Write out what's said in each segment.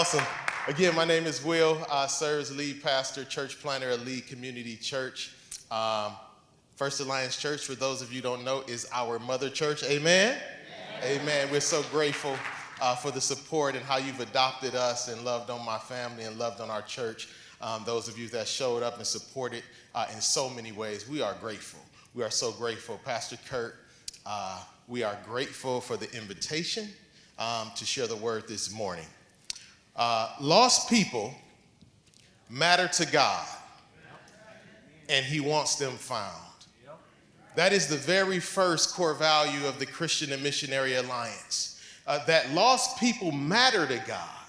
Awesome. Again, my name is Will. I serve as lead pastor, church planter at Lead Community Church. Um, First Alliance Church, for those of you who don't know, is our mother church. Amen? Amen. Amen. We're so grateful uh, for the support and how you've adopted us and loved on my family and loved on our church. Um, those of you that showed up and supported uh, in so many ways, we are grateful. We are so grateful. Pastor Kurt, uh, we are grateful for the invitation um, to share the word this morning. Uh, lost people matter to God, and He wants them found. That is the very first core value of the Christian and Missionary Alliance uh, that lost people matter to God,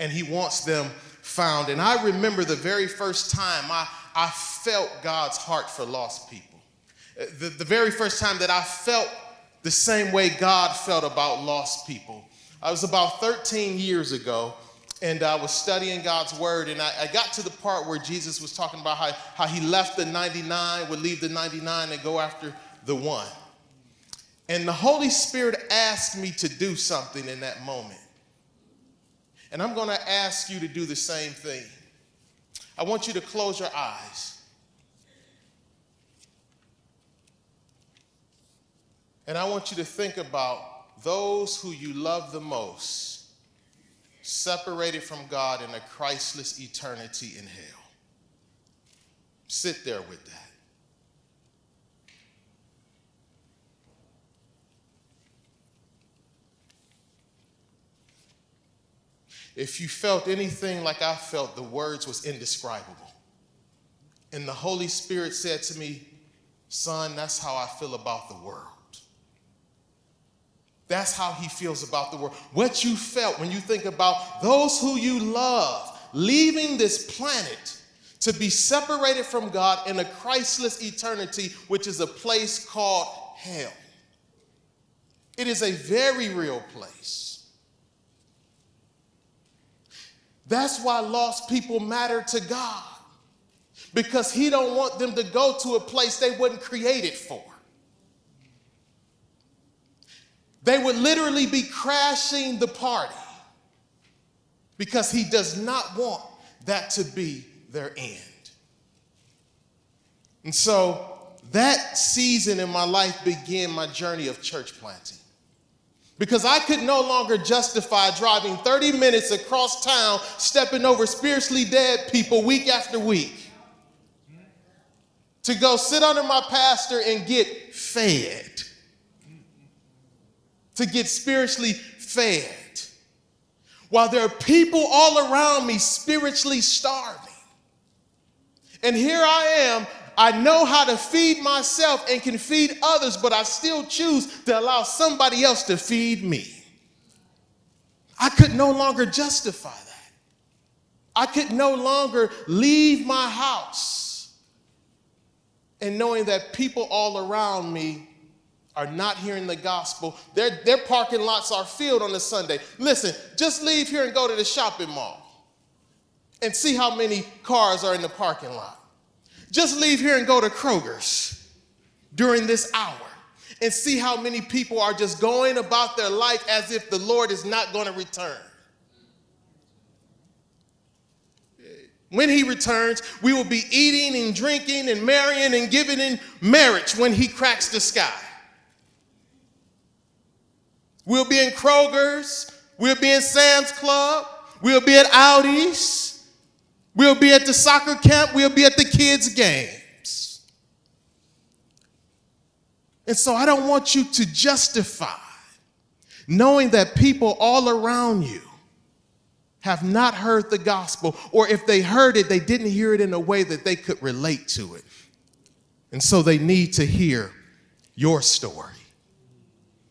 and He wants them found. And I remember the very first time I, I felt God's heart for lost people. Uh, the, the very first time that I felt the same way God felt about lost people. I was about 13 years ago, and I was studying God's word, and I, I, got to the part where Jesus was talking about how, how he left the 99, would leave the 99 and go after the one. And the Holy Spirit asked me to do something in that moment. And I'm going to ask you to do the same thing. I want you to close your eyes. And I want you to think about those who you love the most separated from God in a Christless eternity in hell. Sit there with that. If you felt anything like I felt, the words was indescribable. And the Holy Spirit said to me, Son, that's how I feel about the world. That's how he feels about the world. What you felt when you think about those who you love leaving this planet to be separated from God in a Christless eternity, which is a place called hell. It is a very real place. That's why lost people matter to God because he don't want them to go to a place they wasn't created for. They would literally be crashing the party because he does not want that to be their end. And so that season in my life began my journey of church planting. Because I could no longer justify driving 30 minutes across town, stepping over spiritually dead people week after week, to go sit under my pastor and get fed to get spiritually fed. While there are people all around me spiritually starving. And here I am, I know how to feed myself and can feed others, but I still choose to allow somebody else to feed me. I could no longer justify that. I could no longer leave my house and knowing that people all around me are not hearing the gospel. Their, their parking lots are filled on a Sunday. Listen, just leave here and go to the shopping mall and see how many cars are in the parking lot. Just leave here and go to Kroger's during this hour and see how many people are just going about their life as if the Lord is not going to return. When he returns, we will be eating and drinking and marrying and giving in marriage when he cracks the sky. We'll be in Kroger's. We'll be in Sam's Club. We'll be at Aldi's. We'll be at the soccer camp. We'll be at the kids' games. And so I don't want you to justify knowing that people all around you have not heard the gospel, or if they heard it, they didn't hear it in a way that they could relate to it. And so they need to hear your story.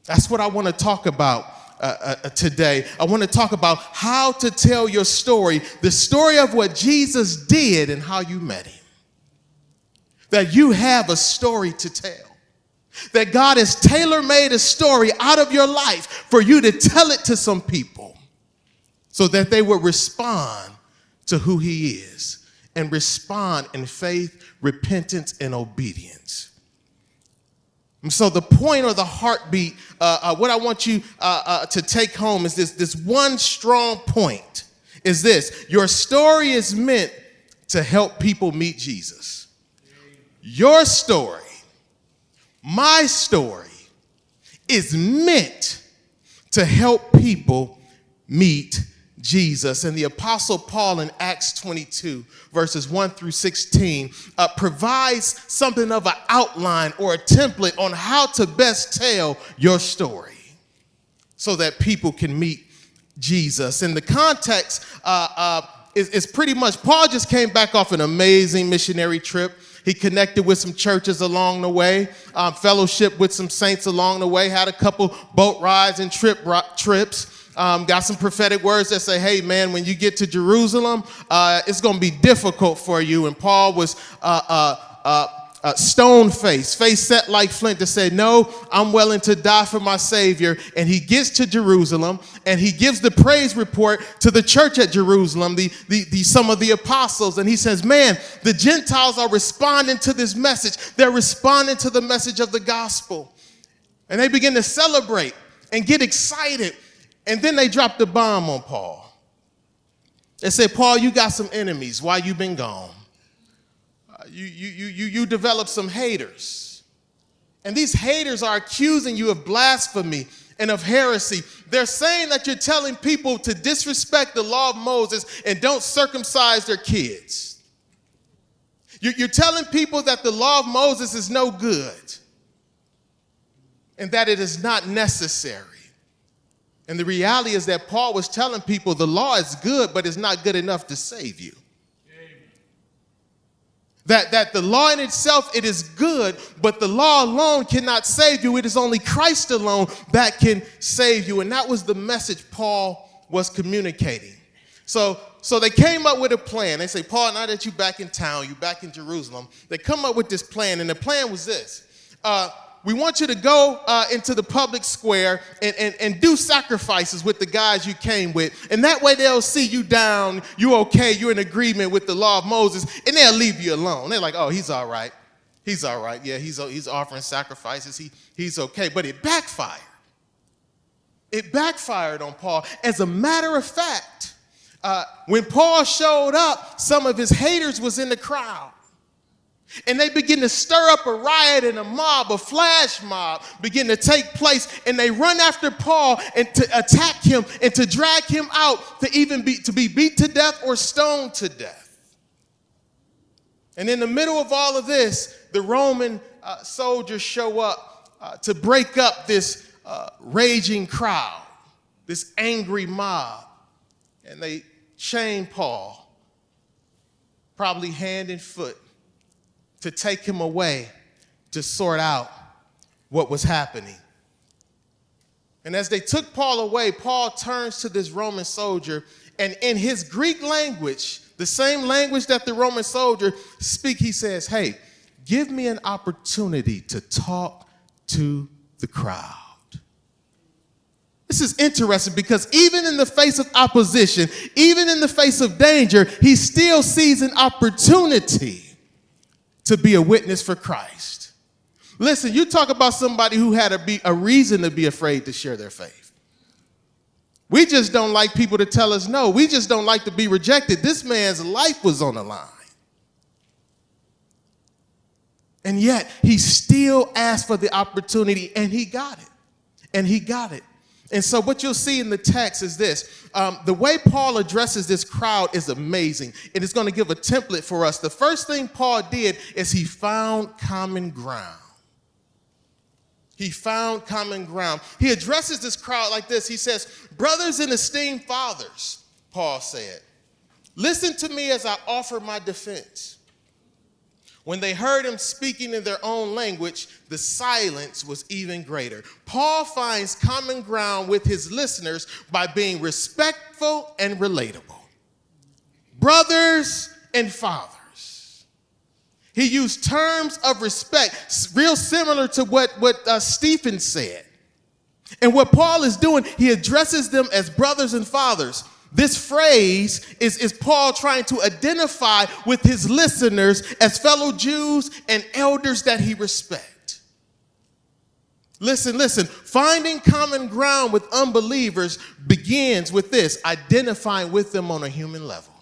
That's what I want to talk about uh, uh, uh, today. I want to talk about how to tell your story, the story of what Jesus did and how you met him. That you have a story to tell. That God has tailor made a story out of your life for you to tell it to some people so that they will respond to who he is and respond in faith, repentance, and obedience. And so the point or the heartbeat, uh, uh, what I want you uh, uh, to take home is this, this one strong point is this. Your story is meant to help people meet Jesus. Your story, my story, is meant to help people meet Jesus. And the Apostle Paul in Acts 22, verses 1 through 16, uh, provides something of an outline or a template on how to best tell your story so that people can meet Jesus. In the context, uh, uh, is, is pretty much Paul just came back off an amazing missionary trip. He connected with some churches along the way, um, fellowship with some saints along the way, had a couple boat rides and trip trips. Um, got some prophetic words that say, hey, man, when you get to Jerusalem, uh, it's going to be difficult for you. And Paul was uh, uh, uh uh, stone face, face set like flint, to say, No, I'm willing to die for my Savior. And he gets to Jerusalem and he gives the praise report to the church at Jerusalem, the, the, the, some of the apostles. And he says, Man, the Gentiles are responding to this message. They're responding to the message of the gospel. And they begin to celebrate and get excited. And then they drop the bomb on Paul. They say, Paul, you got some enemies. while you been gone? Uh, you, you, you, you develop some haters. And these haters are accusing you of blasphemy and of heresy. They're saying that you're telling people to disrespect the law of Moses and don't circumcise their kids. You're telling people that the law of Moses is no good and that it is not necessary. And the reality is that Paul was telling people the law is good, but it's not good enough to save you. That, that the law in itself, it is good, but the law alone cannot save you. It is only Christ alone that can save you. And that was the message Paul was communicating. So, so they came up with a plan. They say, Paul, now that you're back in town, you're back in Jerusalem, they come up with this plan. And the plan was this. Uh, we want you to go uh, into the public square and, and, and do sacrifices with the guys you came with. And that way they'll see you down, you okay, you're in agreement with the law of Moses, and they'll leave you alone. They're like, oh, he's all right. He's all right. Yeah, he's, he's offering sacrifices. He, he's okay. But it backfired. It backfired on Paul. As a matter of fact, uh, when Paul showed up, some of his haters was in the crowd. And they begin to stir up a riot and a mob, a flash mob begin to take place. And they run after Paul and to attack him and to drag him out to even be to be beat to death or stoned to death. And in the middle of all of this, the Roman uh, soldiers show up uh, to break up this uh, raging crowd, this angry mob. And they chain Paul, probably hand and foot to take him away to sort out what was happening. And as they took Paul away, Paul turns to this Roman soldier, and in his Greek language, the same language that the Roman soldier speak, he says, "Hey, give me an opportunity to talk to the crowd." This is interesting because even in the face of opposition, even in the face of danger, he still sees an opportunity to be a witness for Christ. Listen, you talk about somebody who had a, be, a reason to be afraid to share their faith. We just don't like people to tell us no. We just don't like to be rejected. This man's life was on the line. And yet, he still asked for the opportunity and he got it. And he got it. And so, what you'll see in the text is this um, the way Paul addresses this crowd is amazing. And It is going to give a template for us. The first thing Paul did is he found common ground. He found common ground. He addresses this crowd like this He says, Brothers and esteemed fathers, Paul said, listen to me as I offer my defense. When they heard him speaking in their own language, the silence was even greater. Paul finds common ground with his listeners by being respectful and relatable. Brothers and fathers. He used terms of respect, real similar to what, what uh, Stephen said. And what Paul is doing, he addresses them as brothers and fathers. This phrase is, is Paul trying to identify with his listeners as fellow Jews and elders that he respects. Listen, listen. Finding common ground with unbelievers begins with this identifying with them on a human level.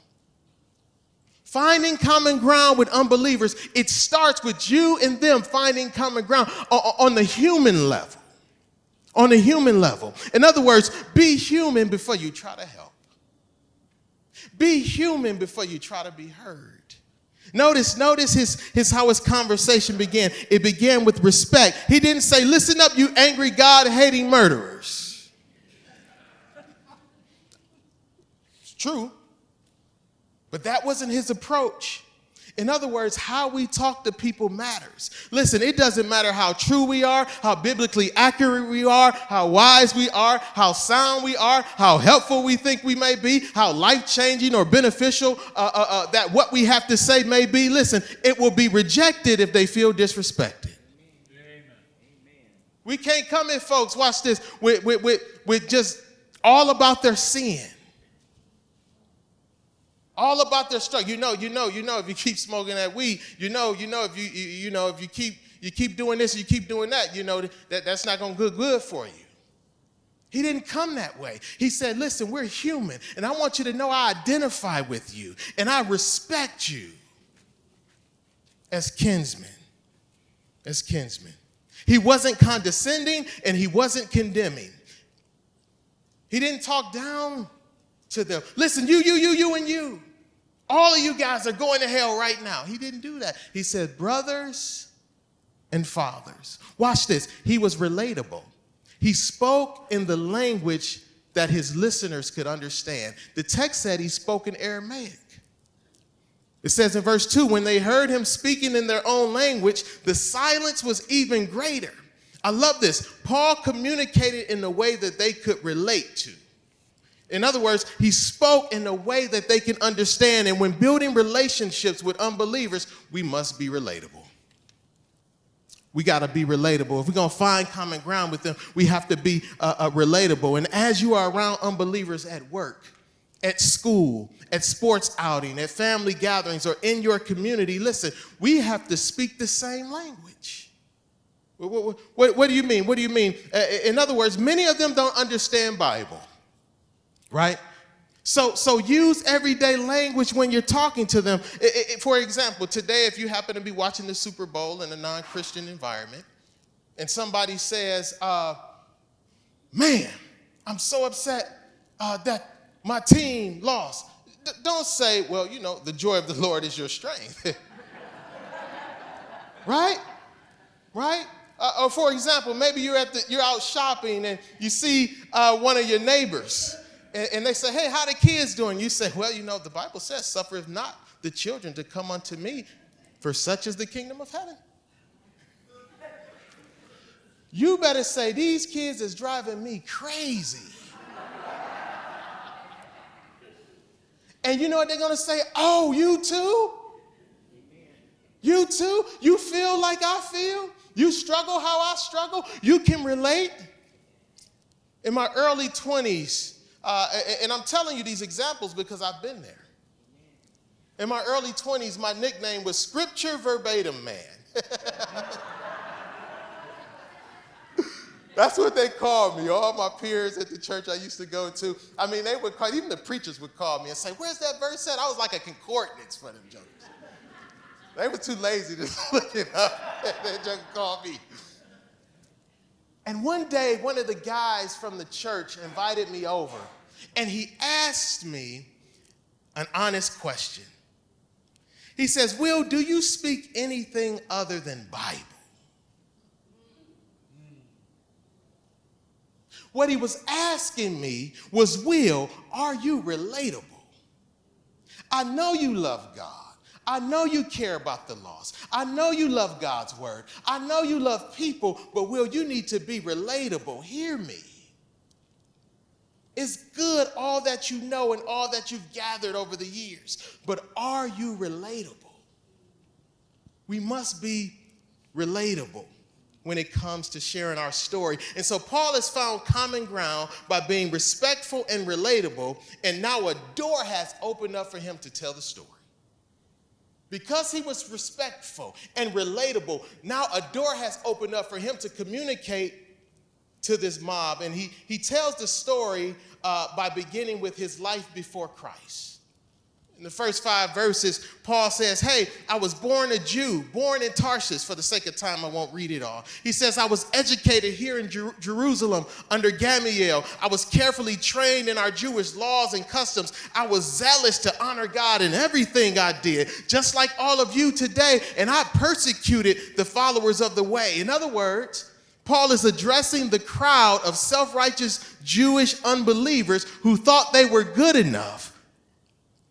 Finding common ground with unbelievers, it starts with you and them finding common ground on the human level. On the human level. In other words, be human before you try to help. Be human before you try to be heard. Notice, notice his, his how his conversation began. It began with respect. He didn't say, listen up, you angry God-hating murderers. It's true. But that wasn't his approach. In other words, how we talk to people matters. Listen, it doesn't matter how true we are, how biblically accurate we are, how wise we are, how sound we are, how helpful we think we may be, how life changing or beneficial uh, uh, uh, that what we have to say may be. Listen, it will be rejected if they feel disrespected. Amen. We can't come in, folks, watch this, with, with, with, with just all about their sin all about their struggle. You know, you know, you know, if you keep smoking that weed, you know, you know, if you, you, you know, if you keep, you keep doing this, you keep doing that, you know, that, that's not going to good good for you. He didn't come that way. He said, listen, we're human, and I want you to know I identify with you, and I respect you as kinsmen, as kinsmen. He wasn't condescending, and he wasn't condemning. He didn't talk down to them. Listen, you, you, you, you, and you. All of you guys are going to hell right now. He didn't do that. He said, brothers and fathers. Watch this. He was relatable. He spoke in the language that his listeners could understand. The text said he spoke in Aramaic. It says in verse 2 when they heard him speaking in their own language, the silence was even greater. I love this. Paul communicated in a way that they could relate to. In other words, he spoke in a way that they can understand. And when building relationships with unbelievers, we must be relatable. We got to be relatable. If we're going to find common ground with them, we have to be uh, uh, relatable. And as you are around unbelievers at work, at school, at sports outing, at family gatherings, or in your community, listen, we have to speak the same language. What, what, what, what do you mean? What do you mean? Uh, in other words, many of them don't understand Bible right? So, so use everyday language when you're talking to them. It, it, for example, today, if you happen to be watching the Super Bowl in a non Christian environment, and somebody says, uh, Man, I'm so upset uh, that my team lost. D- don't say, Well, you know, the joy of the Lord is your strength. right? Right? Uh, or for example, maybe you're at the, you're out shopping and you see uh, one of your neighbors and, and they say, Hey, how the kids doing? You say, Well, you know, the Bible says, Suffereth not the children to come unto me, for such is the kingdom of heaven. You better say, These kids is driving me crazy. and you know what they're gonna say? Oh, you too? You too? You feel like I feel? You struggle how I struggle? You can relate? In my early 20s, uh, and I'm telling you these examples because I've been there. In my early 20s, my nickname was Scripture Verbatim Man. That's what they called me. All my peers at the church I used to go to. I mean, they would call, even the preachers would call me and say, Where's that verse at? I was like a concordance for them jokers. They were too lazy to look it up. they just called me. And one day, one of the guys from the church invited me over, and he asked me an honest question. He says, Will, do you speak anything other than Bible? What he was asking me was, Will, are you relatable? I know you love God. I know you care about the lost. I know you love God's word. I know you love people, but Will, you need to be relatable. Hear me. It's good all that you know and all that you've gathered over the years, but are you relatable? We must be relatable when it comes to sharing our story. And so Paul has found common ground by being respectful and relatable, and now a door has opened up for him to tell the story. Because he was respectful and relatable, now a door has opened up for him to communicate to this mob, and he, he tells the story uh, by beginning with his life before Christ. In the first five verses, Paul says, Hey, I was born a Jew, born in Tarshish. For the sake of time, I won't read it all. He says, I was educated here in Jer- Jerusalem under Gamaliel. I was carefully trained in our Jewish laws and customs. I was zealous to honor God in everything I did, just like all of you today. And I persecuted the followers of the way. In other words, Paul is addressing the crowd of self righteous Jewish unbelievers who thought they were good enough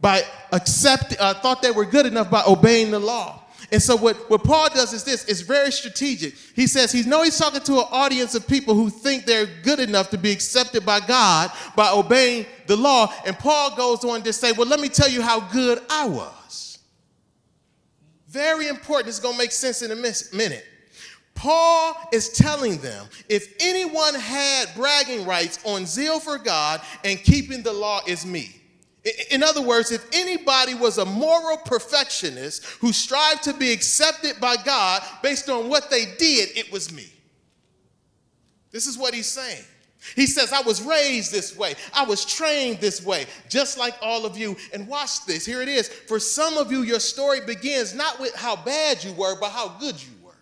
by accepting, uh, thought they were good enough by obeying the law. And so what, what Paul does is this, it's very strategic. He says he's know he's talking to an audience of people who think they're good enough to be accepted by God by obeying the law. And Paul goes on to say, well, let me tell you how good I was. Very important. It's going to make sense in a minute. Paul is telling them if anyone had bragging rights on zeal for God and keeping the law is me. In other words, if anybody was a moral perfectionist who strived to be accepted by God based on what they did, it was me. This is what he's saying. He says, I was raised this way. I was trained this way, just like all of you. And watch this. Here it is. For some of you, your story begins not with how bad you were, but how good you were.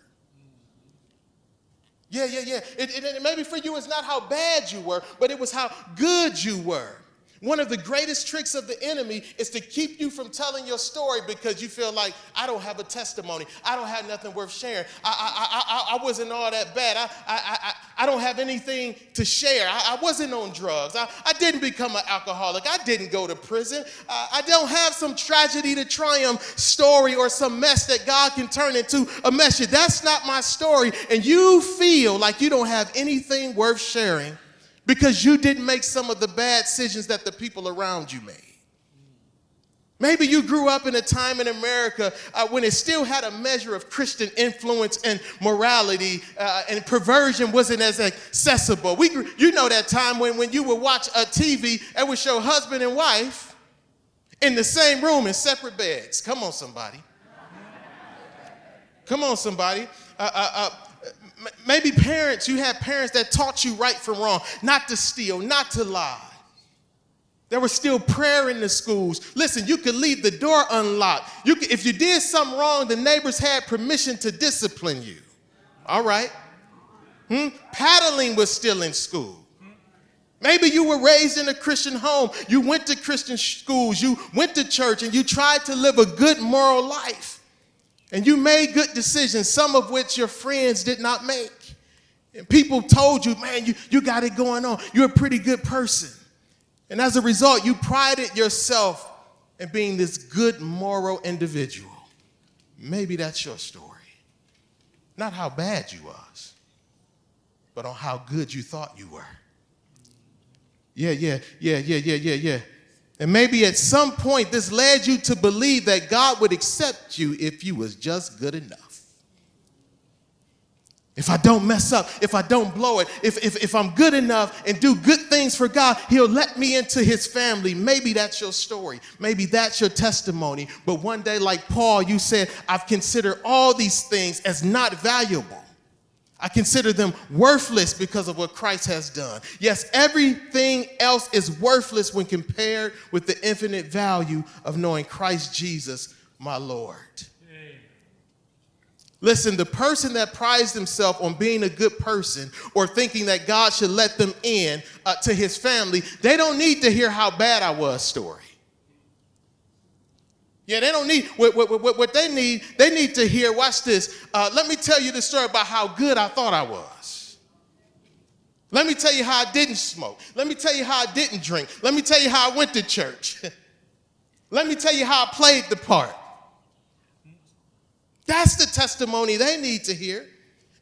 Yeah, yeah, yeah. It, it, it, maybe for you, it's not how bad you were, but it was how good you were. One of the greatest tricks of the enemy is to keep you from telling your story because you feel like I don't have a testimony. I don't have nothing worth sharing. I, I, I, I wasn't all that bad. I, I, I, I don't have anything to share. I, I wasn't on drugs. I, I didn't become an alcoholic. I didn't go to prison. I, I don't have some tragedy to triumph story or some mess that God can turn into a message. That's not my story. And you feel like you don't have anything worth sharing because you didn't make some of the bad decisions that the people around you made. Maybe you grew up in a time in America uh, when it still had a measure of Christian influence and morality, uh, and perversion wasn't as accessible. We, you know that time when, when you would watch a TV and would show husband and wife in the same room in separate beds. Come on, somebody. Come on, somebody. Uh, uh, uh maybe parents, you had parents that taught you right from wrong, not to steal, not to lie. There was still prayer in the schools. Listen, you could leave the door unlocked. You could, if you did something wrong, the neighbors had permission to discipline you. All right? Hmm? Paddling was still in school. Maybe you were raised in a Christian home. You went to Christian schools. You went to church and you tried to live a good moral life. And you made good decisions, some of which your friends did not make. And people told you, man, you, you got it going on. You're a pretty good person. And as a result, you prided yourself in being this good moral individual. Maybe that's your story. Not how bad you was, but on how good you thought you were. Yeah, yeah, yeah, yeah, yeah, yeah, yeah. And maybe at some point this led you to believe that God would accept you if you was just good enough. If I don't mess up, if I don't blow it, if, if, if I'm good enough and do good things for God, He'll let me into His family. Maybe that's your story. Maybe that's your testimony. But one day, like Paul, you said, I've considered all these things as not valuable. I consider them worthless because of what Christ has done. Yes, everything else is worthless when compared with the infinite value of knowing Christ Jesus, my Lord. Listen, the person that prides himself on being a good person or thinking that God should let them in uh, to his family, they don't need to hear how bad I was story. Yeah, they don't need what, what, what, what they need. They need to hear, watch this. Uh, let me tell you the story about how good I thought I was. Let me tell you how I didn't smoke. Let me tell you how I didn't drink. Let me tell you how I went to church. Let me tell you how I played the part. That's the testimony they need to hear.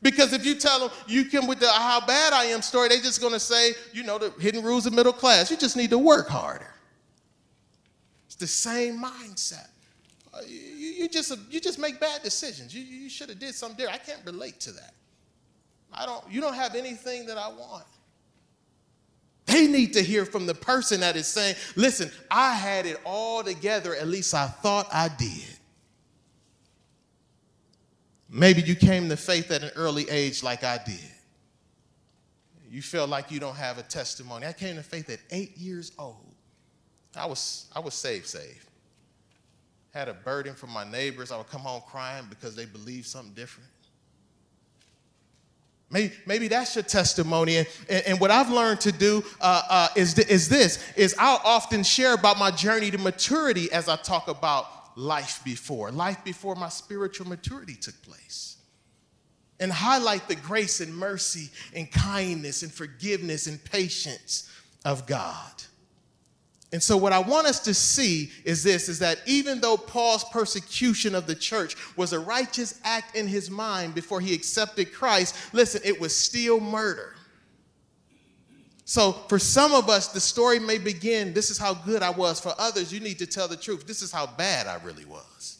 Because if you tell them you come with the how bad I am story, they're just going to say, you know, the hidden rules of middle class. You just need to work harder. It's the same mindset. You, you, just, you just make bad decisions. You, you should have did something different. I can't relate to that. I don't, you don't have anything that I want. They need to hear from the person that is saying, listen, I had it all together, at least I thought I did. Maybe you came to faith at an early age like I did. you feel like you don't have a testimony. I came to faith at eight years old. I was, I was saved, saved. Had a burden from my neighbors. I would come home crying because they believed something different. Maybe, maybe that's your testimony. And, and, what I've learned to do uh, uh, is, is this, is I'll often share about my journey to maturity as I talk about life before, life before my spiritual maturity took place. And highlight the grace and mercy and kindness and forgiveness and patience of God. And so what I want us to see is this is that even though Paul's persecution of the church was a righteous act in his mind before he accepted Christ, listen, it was still murder. So for some of us the story may begin this is how good I was. For others you need to tell the truth. This is how bad I really was.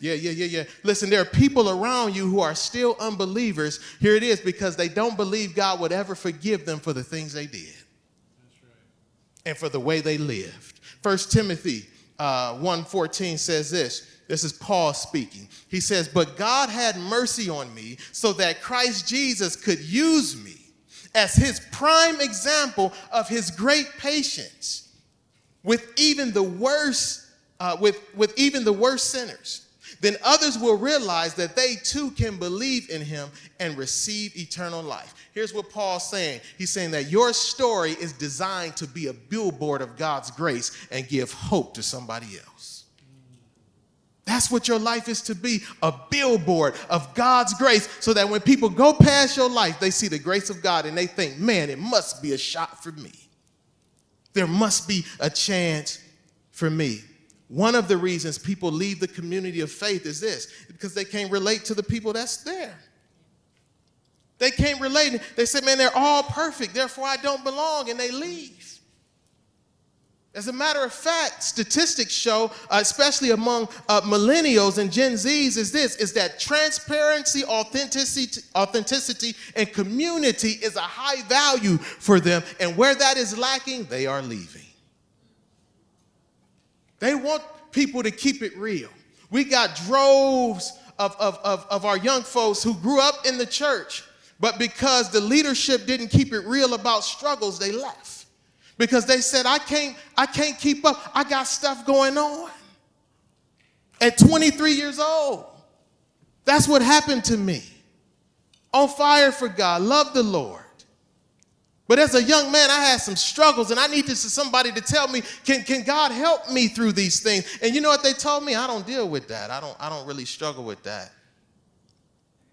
Yeah, yeah, yeah, yeah. Listen, there are people around you who are still unbelievers. Here it is because they don't believe God would ever forgive them for the things they did and for the way they lived. First Timothy uh, 1.14 says this. This is Paul speaking. He says, But God had mercy on me so that Christ Jesus could use me as his prime example of his great patience with even the worst, uh, with, with even the worst sinners then others will realize that they too can believe in him and receive eternal life. Here's what Paul's saying He's saying that your story is designed to be a billboard of God's grace and give hope to somebody else. That's what your life is to be a billboard of God's grace, so that when people go past your life, they see the grace of God and they think, man, it must be a shot for me. There must be a chance for me. One of the reasons people leave the community of faith is this because they can't relate to the people that's there. They can't relate. They say, man, they're all perfect, therefore I don't belong, and they leave. As a matter of fact, statistics show, uh, especially among uh, millennials and Gen Zs, is this: is that transparency, authenticity, authenticity, and community is a high value for them, and where that is lacking, they are leaving. They want people to keep it real. We got droves of, of, of, of our young folks who grew up in the church, but because the leadership didn't keep it real about struggles, they left. Because they said, I can't, I can't keep up. I got stuff going on. At 23 years old. That's what happened to me. On fire for God, love the Lord. But as a young man, I had some struggles, and I needed somebody to tell me, can, can God help me through these things? And you know what they told me? I don't deal with that. I don't, I don't really struggle with that.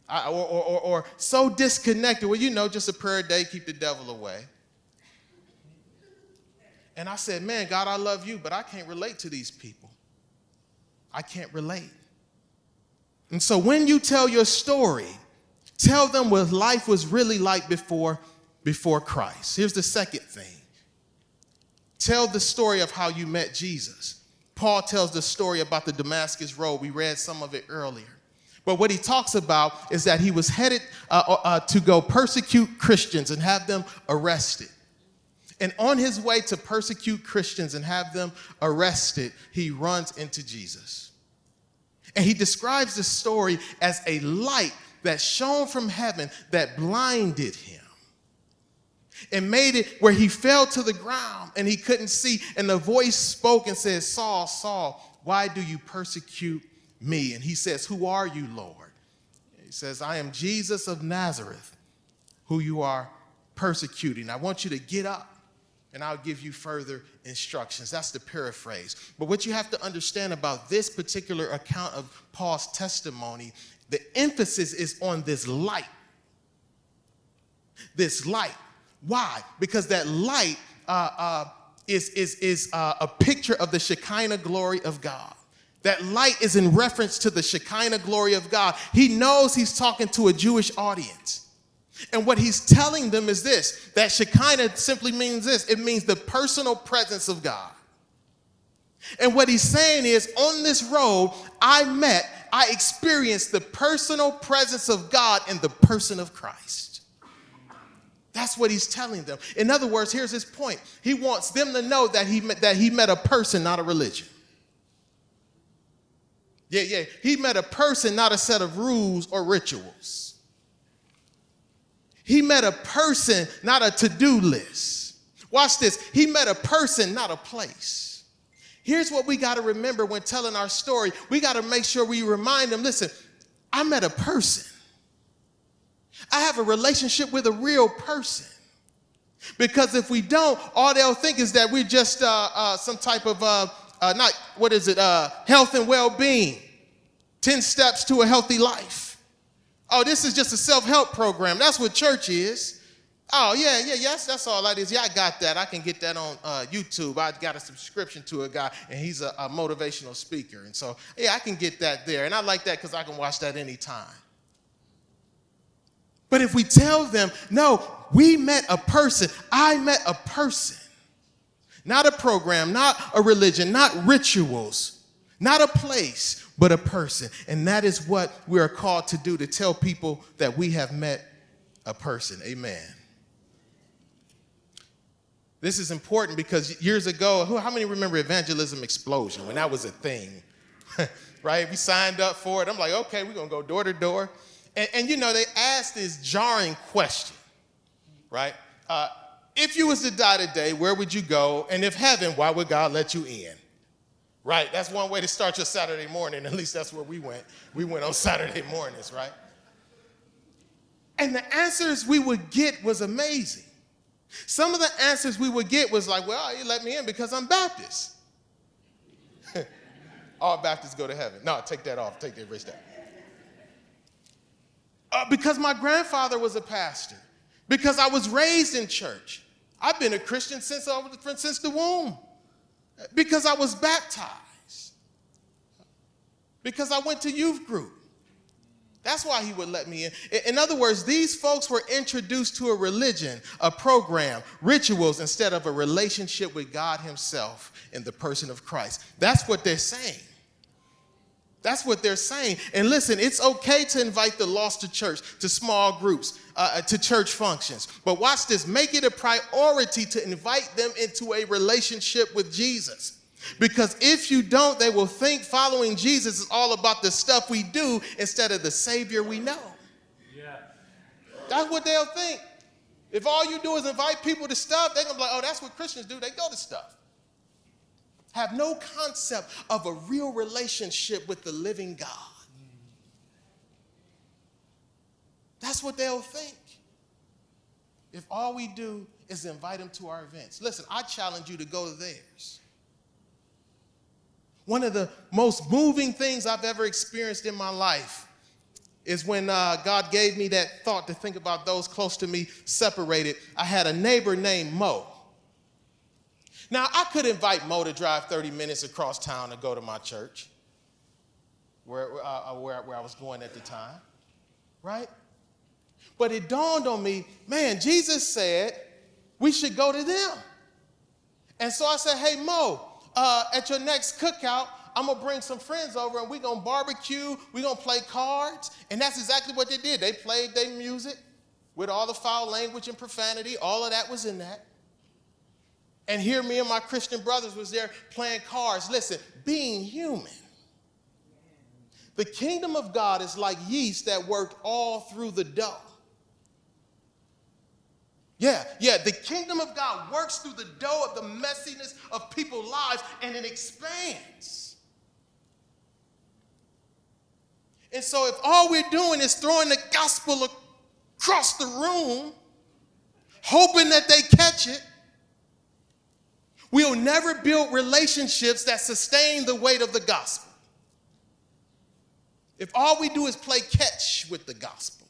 I, or, or, or, or so disconnected. Well, you know, just a prayer a day, keep the devil away. And I said, Man, God, I love you, but I can't relate to these people. I can't relate. And so when you tell your story, tell them what life was really like before before Christ. Here's the second thing tell the story of how you met Jesus. Paul tells the story about the Damascus Road. We read some of it earlier. But what he talks about is that he was headed uh, uh, uh to go persecute Christians and have them arrested. And on his way to persecute Christians and have them arrested, he runs into Jesus. And he describes the story as a light that shone from heaven that blinded him and made it where he fell to the ground and he couldn't see. And the voice spoke and said, Saul, Saul, why do you persecute me? And he says, Who are you, Lord? He says, I am Jesus of Nazareth, who you are persecuting. I want you to get up and I'll give you further instructions. That's the paraphrase. But what you have to understand about this particular account of Paul's testimony, the emphasis is on this light. This light. Why? Because that light uh, uh, is, is, is uh, a picture of the Shekinah glory of God. That light is in reference to the Shekinah glory of God. He knows he's talking to a Jewish audience. And what he's telling them is this that Shekinah simply means this it means the personal presence of God. And what he's saying is on this road, I met, I experienced the personal presence of God in the person of Christ. That's what he's telling them. In other words, here's his point. He wants them to know that he met, that he met a person, not a religion. Yeah, yeah. He met a person, not a set of rules or rituals. He met a person, not a to do list. Watch this. He met a person, not a place. Here's what we got to remember when telling our story. We got to make sure we remind them listen, I met a person. I have a relationship with a real person. Because if we don't, all they'll think is that we're just uh, uh, some type of, uh, uh not, what is it, uh, health and well being, 10 steps to a healthy life. Oh, this is just a self help program. That's what church is. Oh, yeah, yeah, yes, that's all that is. Yeah, I got that. I can get that on uh, YouTube. I got a subscription to a guy, and he's a, a motivational speaker. And so, yeah, I can get that there. And I like that because I can watch that anytime. But if we tell them, no, we met a person, I met a person, not a program, not a religion, not rituals, not a place, but a person. And that is what we are called to do to tell people that we have met a person. Amen. This is important because years ago, how many remember Evangelism Explosion when that was a thing? right? We signed up for it. I'm like, okay, we're going to go door to door. And, and, you know, they asked this jarring question, right? Uh, if you was to die today, where would you go? And if heaven, why would God let you in? Right? That's one way to start your Saturday morning. At least that's where we went. We went on Saturday mornings, right? And the answers we would get was amazing. Some of the answers we would get was like, well, you let me in because I'm Baptist. All Baptists go to heaven. No, take that off. Take that, erase that. Uh, because my grandfather was a pastor, because I was raised in church. I've been a Christian since, since the womb, because I was baptized, because I went to youth group. That's why he would let me in. In other words, these folks were introduced to a religion, a program, rituals, instead of a relationship with God Himself in the person of Christ. That's what they're saying. That's what they're saying. And listen, it's okay to invite the lost to church, to small groups, uh, uh, to church functions. But watch this make it a priority to invite them into a relationship with Jesus. Because if you don't, they will think following Jesus is all about the stuff we do instead of the Savior we know. Yeah. That's what they'll think. If all you do is invite people to stuff, they're gonna be like, oh, that's what Christians do. They go to stuff have no concept of a real relationship with the living God. That's what they'll think. If all we do is invite them to our events. Listen, I challenge you to go to theirs. One of the most moving things I've ever experienced in my life is when uh, God gave me that thought to think about those close to me separated. I had a neighbor named Mo. Now, I could invite Mo to drive 30 minutes across town to go to my church, where, uh, uh, where, where I was going at the time, right? But it dawned on me, man, Jesus said we should go to them. And so I said, hey, Mo, uh, at your next cookout, I'm gonna bring some friends over and we're gonna barbecue, we're gonna play cards. And that's exactly what they did. They played their music with all the foul language and profanity, all of that was in that. And here, me and my Christian brothers was there playing cards. Listen, being human. The kingdom of God is like yeast that worked all through the dough. Yeah, yeah, the kingdom of God works through the dough of the messiness of people's lives and it expands. And so, if all we're doing is throwing the gospel across the room, hoping that they catch it, We'll never build relationships that sustain the weight of the gospel. If all we do is play catch with the gospel,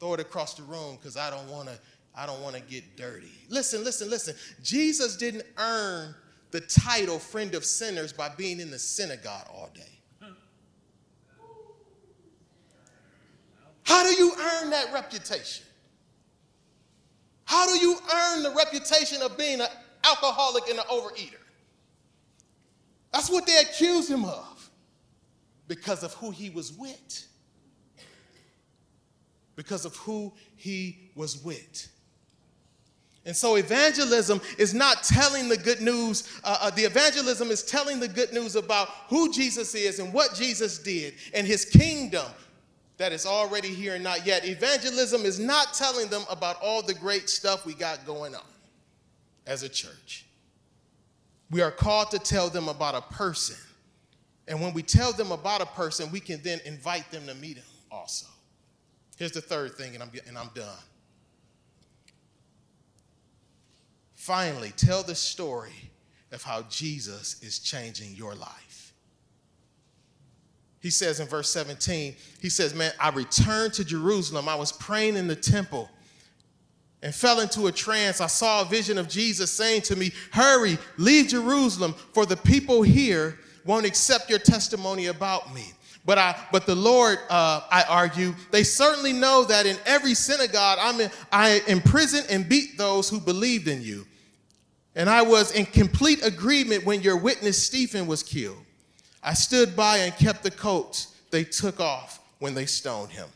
throw it across the room because I don't want to I don't want to get dirty. Listen, listen, listen. Jesus didn't earn the title friend of sinners by being in the synagogue all day. How do you earn that reputation? How do you earn the reputation of being an alcoholic and an overeater? That's what they accuse him of because of who he was with. Because of who he was with. And so, evangelism is not telling the good news. Uh, uh, the evangelism is telling the good news about who Jesus is and what Jesus did and his kingdom that is already here and not yet. Evangelism is not telling them about all the great stuff we got going on as a church. We are called to tell them about a person. And when we tell them about a person, we can then invite them to meet him also. Here's the third thing, and I'm, and I'm done. Finally, tell the story of how Jesus is changing your life. He says in verse 17, he says, Man, I returned to Jerusalem. I was praying in the temple and fell into a trance. I saw a vision of Jesus saying to me, Hurry, leave Jerusalem, for the people here won't accept your testimony about me. But I, but the Lord, uh, I argue, they certainly know that in every synagogue I'm in, I imprison and beat those who believed in you. And I was in complete agreement when your witness Stephen was killed. I stood by and kept the coats they took off when they stoned him.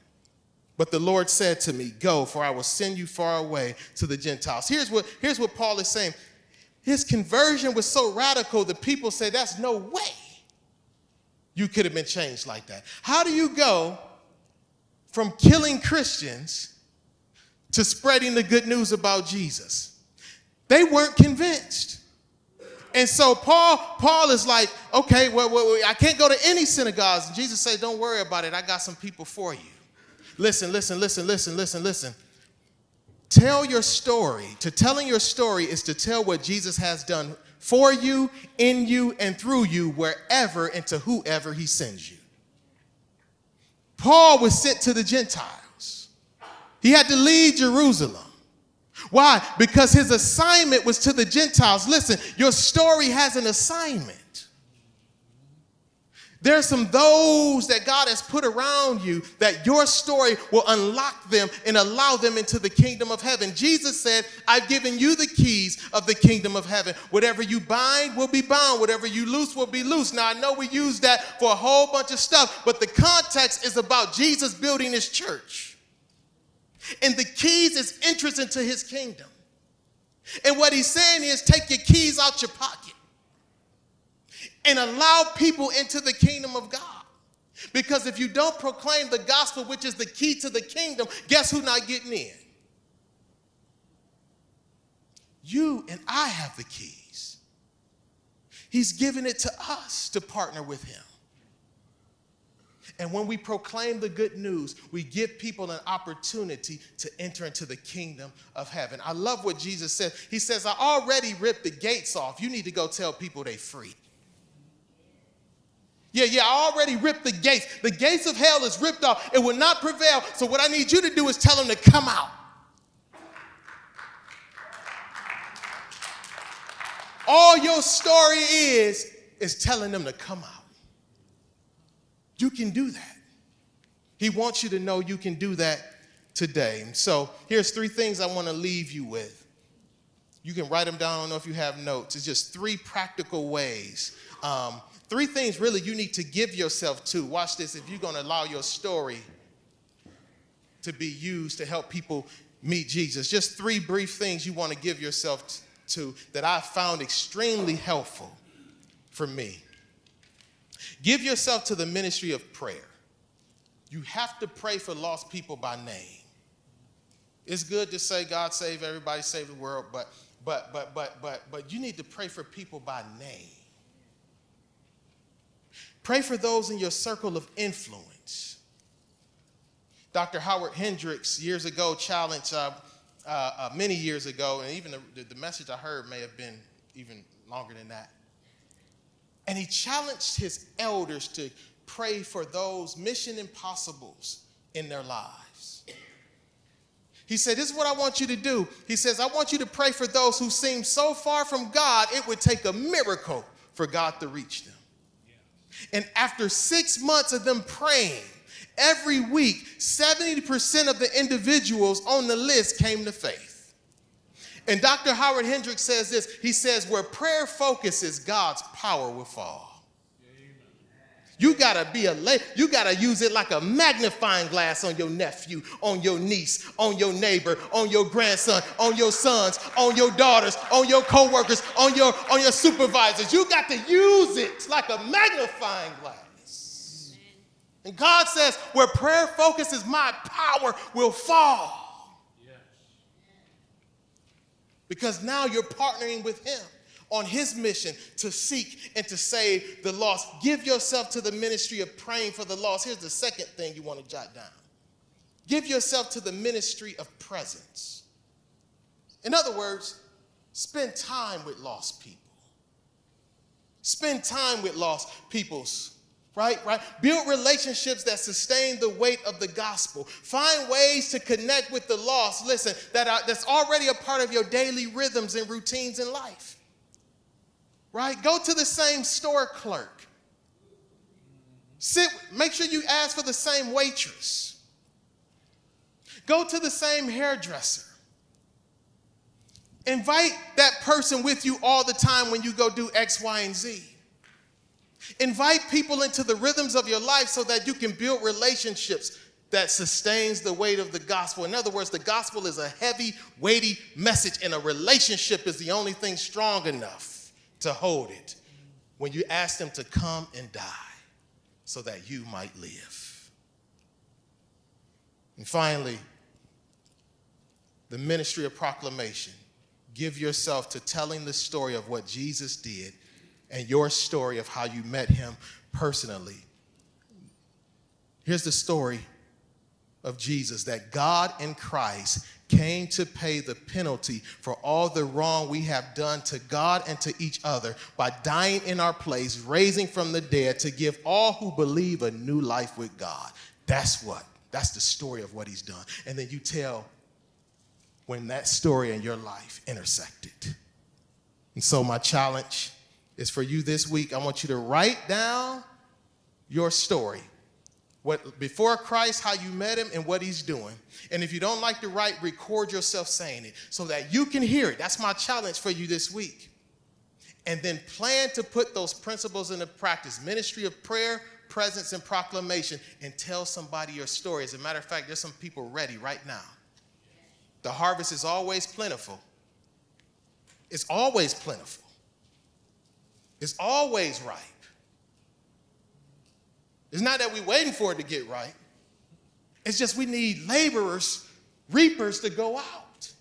But the Lord said to me, Go, for I will send you far away to the Gentiles. Here's what, here's what Paul is saying. His conversion was so radical that people say, That's no way you could have been changed like that. How do you go from killing Christians to spreading the good news about Jesus? They weren't convinced. And so Paul, Paul is like, okay, well, I can't go to any synagogues. And Jesus said, don't worry about it. I got some people for you. Listen, listen, listen, listen, listen, listen. Tell your story. To telling your story is to tell what Jesus has done for you, in you, and through you, wherever and to whoever he sends you. Paul was sent to the Gentiles. He had to leave Jerusalem. Why? Because his assignment was to the Gentiles. Listen, your story has an assignment. There's some those that God has put around you that your story will unlock them and allow them into the kingdom of heaven. Jesus said, I've given you the keys of the kingdom of heaven. Whatever you bind will be bound, whatever you loose will be loose. Now, I know we use that for a whole bunch of stuff, but the context is about Jesus building his church. And the keys is entrance into his kingdom. And what he's saying is take your keys out your pocket and allow people into the kingdom of God. Because if you don't proclaim the gospel, which is the key to the kingdom, guess who's not getting in? You and I have the keys. He's given it to us to partner with him. And when we proclaim the good news, we give people an opportunity to enter into the kingdom of heaven. I love what Jesus said. He says, I already ripped the gates off. You need to go tell people they're free. Yeah, yeah, I already ripped the gates. The gates of hell is ripped off. It will not prevail. So, what I need you to do is tell them to come out. All your story is, is telling them to come out. You can do that. He wants you to know you can do that today. So, here's three things I want to leave you with. You can write them down. I don't know if you have notes. It's just three practical ways. Um, Three things really you need to give yourself to. Watch this. If you're going to allow your story to be used to help people meet Jesus, just three brief things you want to give yourself to that I found extremely helpful for me. Give yourself to the ministry of prayer. You have to pray for lost people by name. It's good to say God save everybody, save the world, but but but but but but you need to pray for people by name. Pray for those in your circle of influence. Dr. Howard Hendricks years ago challenged, uh, uh, uh, many years ago, and even the, the message I heard may have been even longer than that. And he challenged his elders to pray for those mission impossibles in their lives. He said, This is what I want you to do. He says, I want you to pray for those who seem so far from God, it would take a miracle for God to reach them. And after six months of them praying, every week, 70% of the individuals on the list came to faith. And Dr. Howard Hendricks says this he says, Where prayer focuses, God's power will fall. You gotta be a you gotta use it like a magnifying glass on your nephew, on your niece, on your neighbor, on your grandson, on your sons, on your daughters, on your co-workers, on your on your supervisors. You got to use it like a magnifying glass. And God says, where prayer focuses, my power will fall. Yes. Because now you're partnering with Him on His mission to seek and to save the lost. Give yourself to the ministry of praying for the lost. Here's the second thing you want to jot down give yourself to the ministry of presence. In other words, spend time with lost people. Spend time with lost peoples right right? Build relationships that sustain the weight of the gospel. Find ways to connect with the lost listen that are, that's already a part of your daily rhythms and routines in life. Right? Go to the same store clerk. Sit make sure you ask for the same waitress. Go to the same hairdresser. Invite that person with you all the time when you go do x y and z Invite people into the rhythms of your life so that you can build relationships that sustains the weight of the gospel. In other words, the gospel is a heavy, weighty message, and a relationship is the only thing strong enough to hold it when you ask them to come and die so that you might live. And finally, the ministry of proclamation. Give yourself to telling the story of what Jesus did and your story of how you met him personally. Here's the story of Jesus that God in Christ came to pay the penalty for all the wrong we have done to God and to each other by dying in our place, raising from the dead to give all who believe a new life with God. That's what, that's the story of what he's done. And then you tell when that story in your life intersected. And so, my challenge is for you this week. I want you to write down your story. What before Christ, how you met him and what he's doing. And if you don't like to write, record yourself saying it so that you can hear it. That's my challenge for you this week. And then plan to put those principles into practice. Ministry of prayer, presence, and proclamation, and tell somebody your story. As a matter of fact, there's some people ready right now. The harvest is always plentiful. It's always plentiful is always ripe. It's not that we're waiting for it to get right. It's just we need laborers, reapers to go out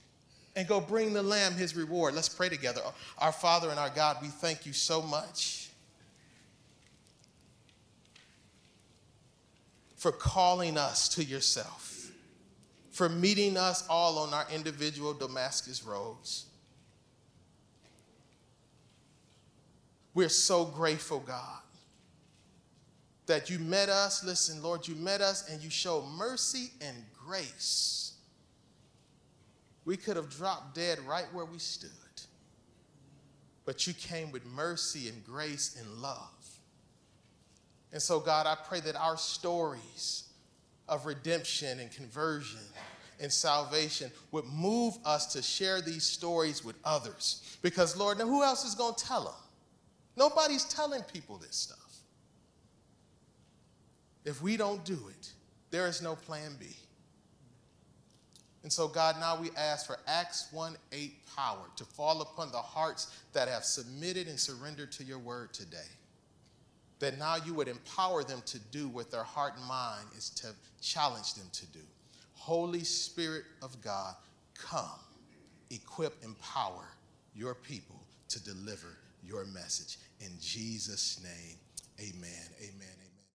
and go bring the Lamb his reward. Let's pray together. Our Father and our God, we thank you so much for calling us to yourself, for meeting us all on our individual Damascus roads We're so grateful, God, that you met us. Listen, Lord, you met us and you showed mercy and grace. We could have dropped dead right where we stood, but you came with mercy and grace and love. And so, God, I pray that our stories of redemption and conversion and salvation would move us to share these stories with others. Because, Lord, now who else is going to tell them? Nobody's telling people this stuff. If we don't do it, there is no plan B. And so, God, now we ask for Acts 1 8 power to fall upon the hearts that have submitted and surrendered to your word today. That now you would empower them to do what their heart and mind is to challenge them to do. Holy Spirit of God, come, equip, empower your people to deliver your message. In Jesus' name, amen. Amen.